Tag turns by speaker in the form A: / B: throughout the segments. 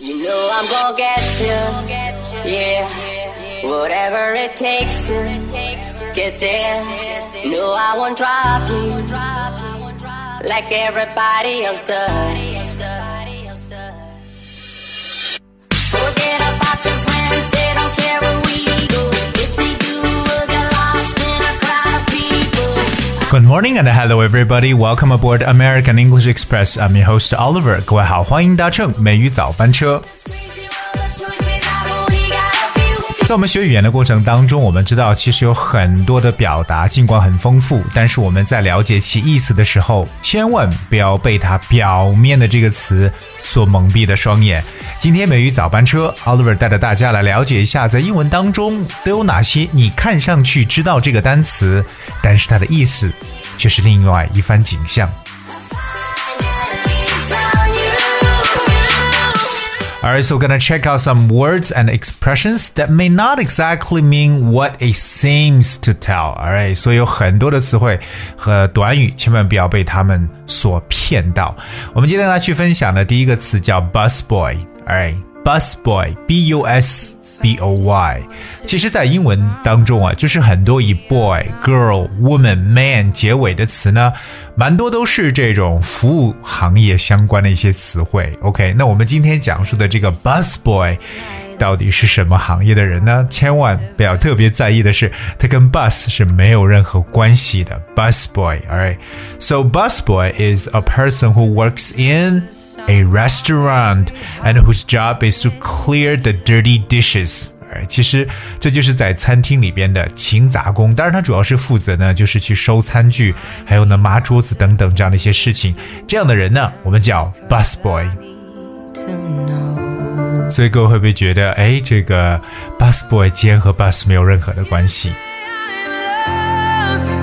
A: You know I'm gonna get you, yeah. Whatever it takes to get there. No, I won't drop you like everybody else does. Forget about your friends, they don't care
B: Good morning and hello everybody. Welcome aboard American English Express. I'm your host Oliver. 各位好，欢迎搭乘美语早班车。 在我们学语言的过程当中，我们知道其实有很多的表达，尽管很丰富，但是我们在了解其意思的时候，千万不要被它表面的这个词所蒙蔽的双眼。今天美语早班车，Oliver 带着大家来了解一下，在英文当中都有哪些你看上去知道这个单词，但是它的意思却是另外一番景象。Alright, so we're gonna check out some words and expressions that may not exactly mean what it seems to tell. Alright，所以有很多的词汇和短语，千万不要被他们所骗到。我们今天来去分享的第一个词叫 busboy。Alright，busboy，b u s。 B O Y，其实，在英文当中啊，就是很多以 boy、girl、woman、man 结尾的词呢，蛮多都是这种服务行业相关的一些词汇。OK，那我们今天讲述的这个 bus boy 到底是什么行业的人呢？千万不要特别在意的是，它跟 bus 是没有任何关系的。bus boy，alright，so bus boy is a person who works in a restaurant and whose job is to clear the dirty dishes. 哎，其实这就是在餐厅里边的勤杂工，当然他主要是负责呢，就是去收餐具，还有呢抹桌子等等这样的一些事情。这样的人呢，我们叫 bus boy。所以各位会不会觉得，哎，这个 bus boy 间和 bus 没有任何的关系？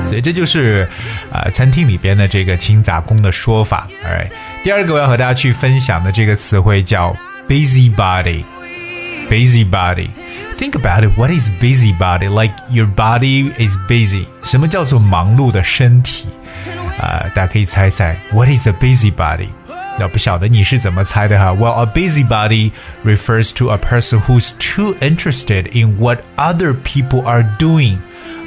B: 所以这就是啊、餐厅里边的这个勤杂工的说法。哎，第二个我要和大家去分享的这个词汇叫 busybody。busybody。Think about it. What is busybody? Like your body is busy. 什么叫做忙碌的身体？啊、大家可以猜猜，What is a busybody？那不晓得你是怎么猜的哈？Well, a busybody refers to a person who's too interested in what other people are doing.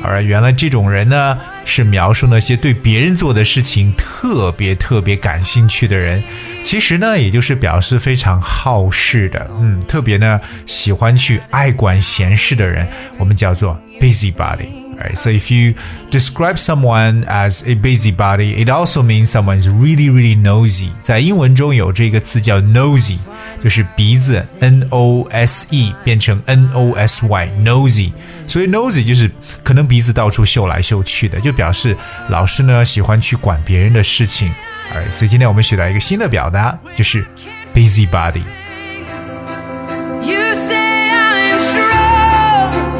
B: 而原来这种人呢， 是描述那些对别人做的事情特别特别感兴趣的人。其实呢，也就是表示非常好事的，嗯，特别呢喜欢去爱管闲事的人，我们叫做 busybody。Right, so if you describe someone as a busybody, it also means someone is really, really nosy. 在英文中有这个词叫 nosy，就是鼻子 n o s e 变成 n o s y nosy，所以 nosy 就是可能鼻子到处嗅来嗅去的，就表示老师呢喜欢去管别人的事情。哎所以今天我们学到一个新的表达，就是 busybody。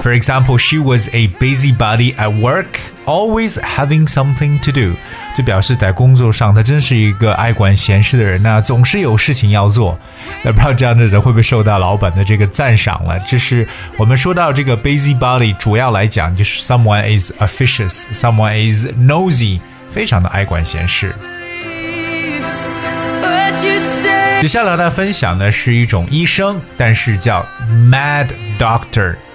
B: For example, she was a busybody at work, always having something to do. 就表示在工作上，她真是一个爱管闲事的人呐、总是有事情要做。那不知道这样的人会不会受到老板的这个赞赏了？这是我们说到这个 busybody，主要来讲就是 someone is officious, someone is nosy，非常的爱管闲事。
C: But you say
B: 接下来呢，分享的是一种医生，但是叫 mad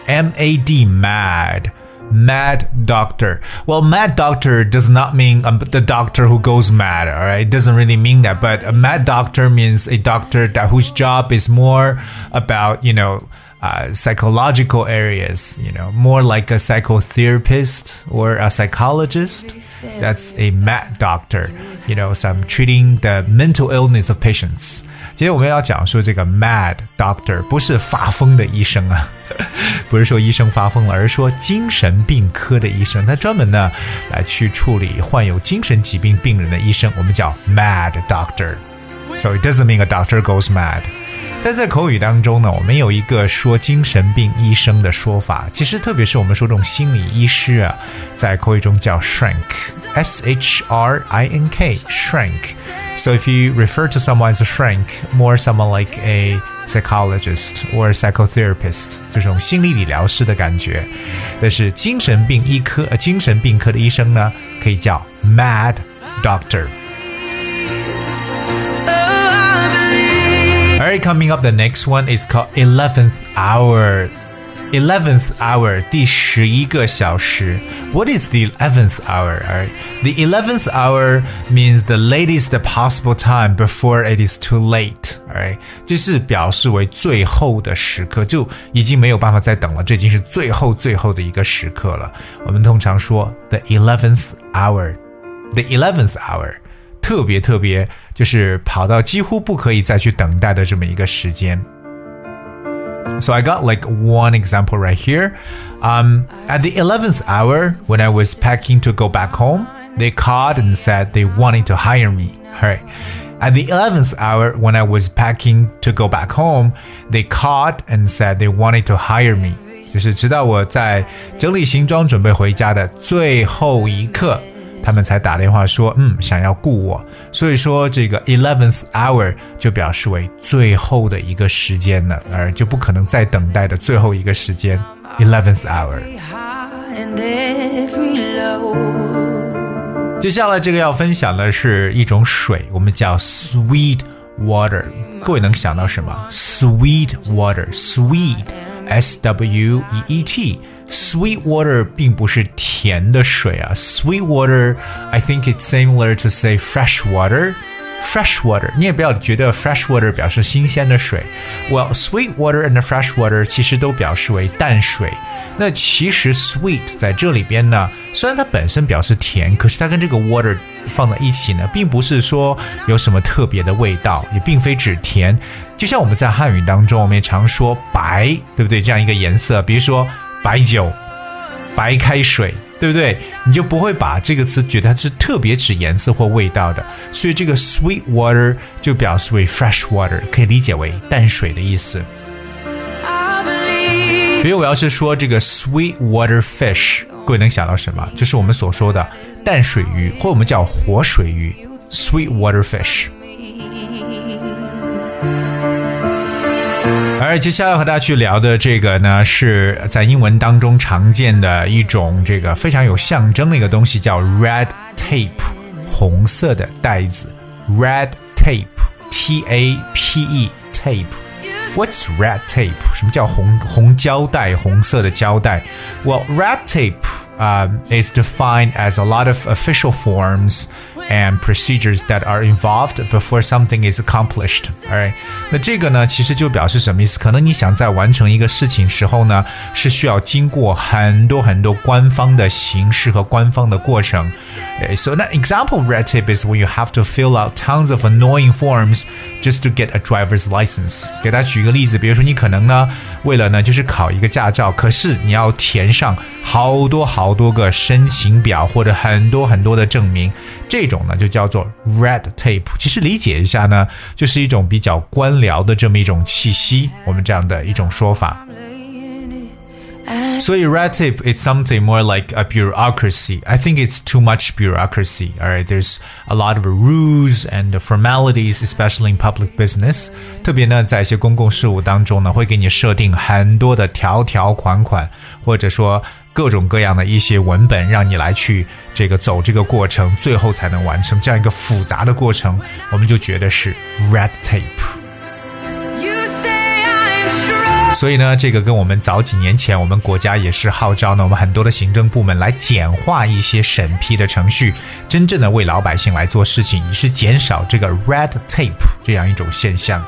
B: doctor，M mad. mad。Mad doctor. Well, mad doctor does not mean um, the doctor who goes mad. All right, it doesn't really mean that. But a mad doctor means a doctor that whose job is more about you know uh, psychological areas. You know, more like a psychotherapist or a psychologist. That's a mad doctor. You know, so I'm treating the mental illness of patients. 今天我们要讲说这个 mad doctor 不是发疯的医生啊，不是说医生发疯了，而是说精神病科的医生，他专门呢来去处理患有精神疾病病人的医生，我们叫 mad doctor。So it doesn't mean a doctor goes mad. 但在口语当中呢，我们有一个说精神病医生的说法，其实特别是我们说这种心理医师啊，在口语中叫 shrink，s h r i n k，shrink。So if you refer to someone as a shrink, more someone like a psychologist or a psychotherapist 这种心理理疗师的感觉。但是精神病医科呃精神病科的医生呢，可以叫 mad doctor。 Alright, coming up, the next one is called eleventh hour. Eleventh hour, 第十一个小时. What is the eleventh hour? Alright, the eleventh hour means the latest possible time before it is too late. Alright，就是表示为最后的时刻，就已经没有办法再等了，这已经是最后最后的一个时刻了。我们通常说 the eleventh hour，the eleventh hour， 特别特别就是跑到几乎不可以再去等待的这么一个时间。So I got like one example right here. Um, at the 11th hour, when I was packing to go back home, they called and said they wanted to hire me. All right. At the 11th hour, when I was packing to go back home, they called and said they wanted to hire me. 就是直到我在整理行装准备回家的最后一刻， 他们才打电话说，嗯，想要雇我。所以说，这个 eleventh hour 就表示为最后的一个时间了，而就不可能再等待的最后一个时间，eleventh hour。接下来这个要分享的是一种水，我们叫 sweet water。各位能想到什么？sweet water，sweet，s w e e t。Sweet water 并不是甜的水啊，Sweet water I think it's similar to say fresh water。fresh water，你也不要觉得 fresh water 表示新鲜的水。Well, sweet water and fresh water 其实都表示为淡水。那其实 sweet 在这里边呢，虽然它本身表示甜，可是它跟这个 water 放在一起呢，并不是说有什么特别的味道，也并非只甜。就像我们在汉语当中，我们也常说白，对不对？这样一个颜色，比如说。白酒、白开水，对不对？你就不会把这个词觉得它是特别指颜色或味道的。所以这个 sweet water 就表示为 fresh water，可以理解为淡水的意思。比如我要是说这个 sweet water fish，各位能想到什么？就是我们所说的淡水鱼，或我们叫活水鱼，sweet water fish。而接下来和大家去聊的这个呢，是在英文当中常见的一种这个非常有象征的一个东西，叫 red tape，红色的带子。red tape，T A P E tape。What's red tape？什么叫红红胶带？红色的胶带？Well, red tape um, is defined as a lot of official forms and procedures that are involved before something is accomplished. Alright，那这个呢，其实就表示什么意思？可能你想在完成一个事情时候呢，是需要经过很多很多官方的形式和官方的过程。So an example of red tape is when you have to fill out tons of annoying forms just to get a driver's license。给大家举一个例子，比如说你可能呢，为了呢就是考一个驾照，可是你要填上好多好多个申请表或者很多很多的证明，这 种呢就叫做 red tape。其实理解一下呢，就是一种比较官僚的这么一种气息，我们这样的一种说法。所以 red tape it's something more like a bureaucracy. I think it's too much bureaucracy. All right, there's a lot of rules and formalities, especially in public business. 特别呢，在一些公共事务当中呢，会给你设定很多的条条款款，或者说 各种各样的一些文本，让你来去这个走这个过程，最后才能完成这样一个复杂的过程，我们就觉得是 red tape。所以呢，这个跟我们早几年前，我们国家也是号召呢，我们很多的行政部门来简化一些审批的程序，真正的为老百姓来做事情，以是减少这个 red tape 这样一种现象。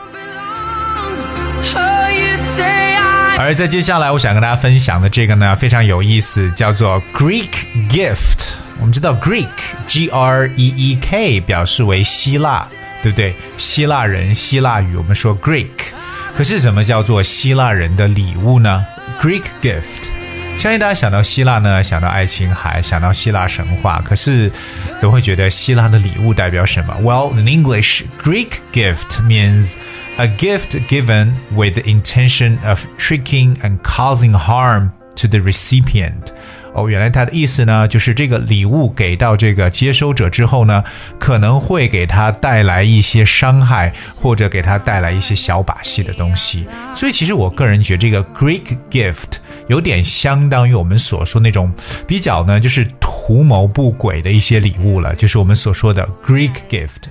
B: 而在接下来，我想跟大家分享的这个呢，非常有意思，叫做 Greek gift。我们知道 Greek G R E E K 表示为希腊，对不对？希腊人，希腊语，我们说 Greek。可是什么叫做希腊人的礼物呢？Greek gift，相信大家想到希腊呢，想到爱琴海，想到希腊神话。可是总会觉得希腊的礼物代表什么？Well, in English, Greek gift means a gift given with the intention of tricking and causing harm to the recipient. 哦，原来他的意思呢，就是这个礼物给到这个接收者之后呢，可能会给他带来一些伤害，或者给他带来一些小把戏的东西。所以，其实我个人觉得这个 Greek gift 有点相当于我们所说那种比较呢，就是图谋不轨的一些礼物了，就是我们所说的 Greek gift。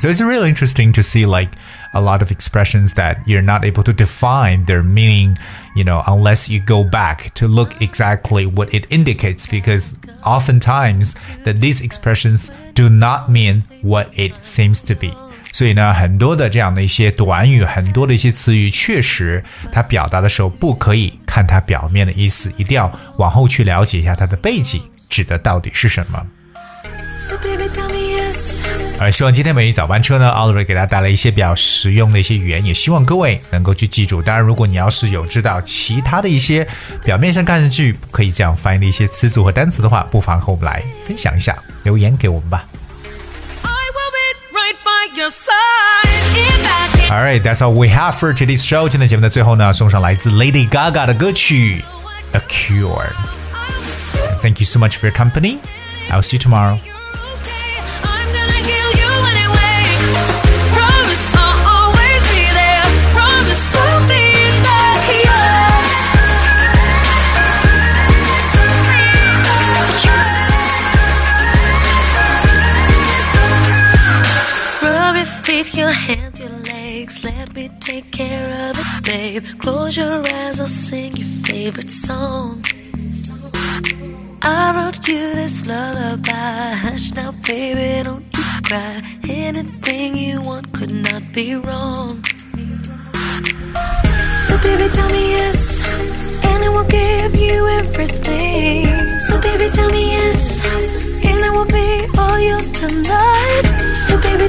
B: So it's really interesting to see like a lot of expressions that you're not able to define their meaning, you know, unless you go back to look exactly what it indicates because oftentimes that these expressions do not mean what it seems to be. 所以呢，很多的这样的一些短语，很多的一些词语，确实它表达的时候不可以看它表面的意思，一定要往后去了解一下它的背景，指的到底是什么。
C: So baby,
B: 呃，希望今天美语早班车呢，奥瑞给大家带来一些比较实用的一些语言，也希望各位能够去记住。当然，如果你要是有知道其他的一些表面上看上去可以这样翻译的一些词组和单词的话，不妨和我们来分享一下，留言给我们吧。
C: All right,
B: that's all we have for today's show。今天节目的最后呢，送上来自 Lady Gaga 的歌曲《The Cure》。Thank you so much for your company. I'll see you tomorrow.
C: Take care of it, babe. Close your eyes, I'll sing your favorite song. I wrote you this lullaby. Hush now, baby, don't you cry. Anything you want could not be wrong. So, baby, tell me yes, and I will give you everything. So, baby, tell me yes, and I will be all yours tonight. So, baby,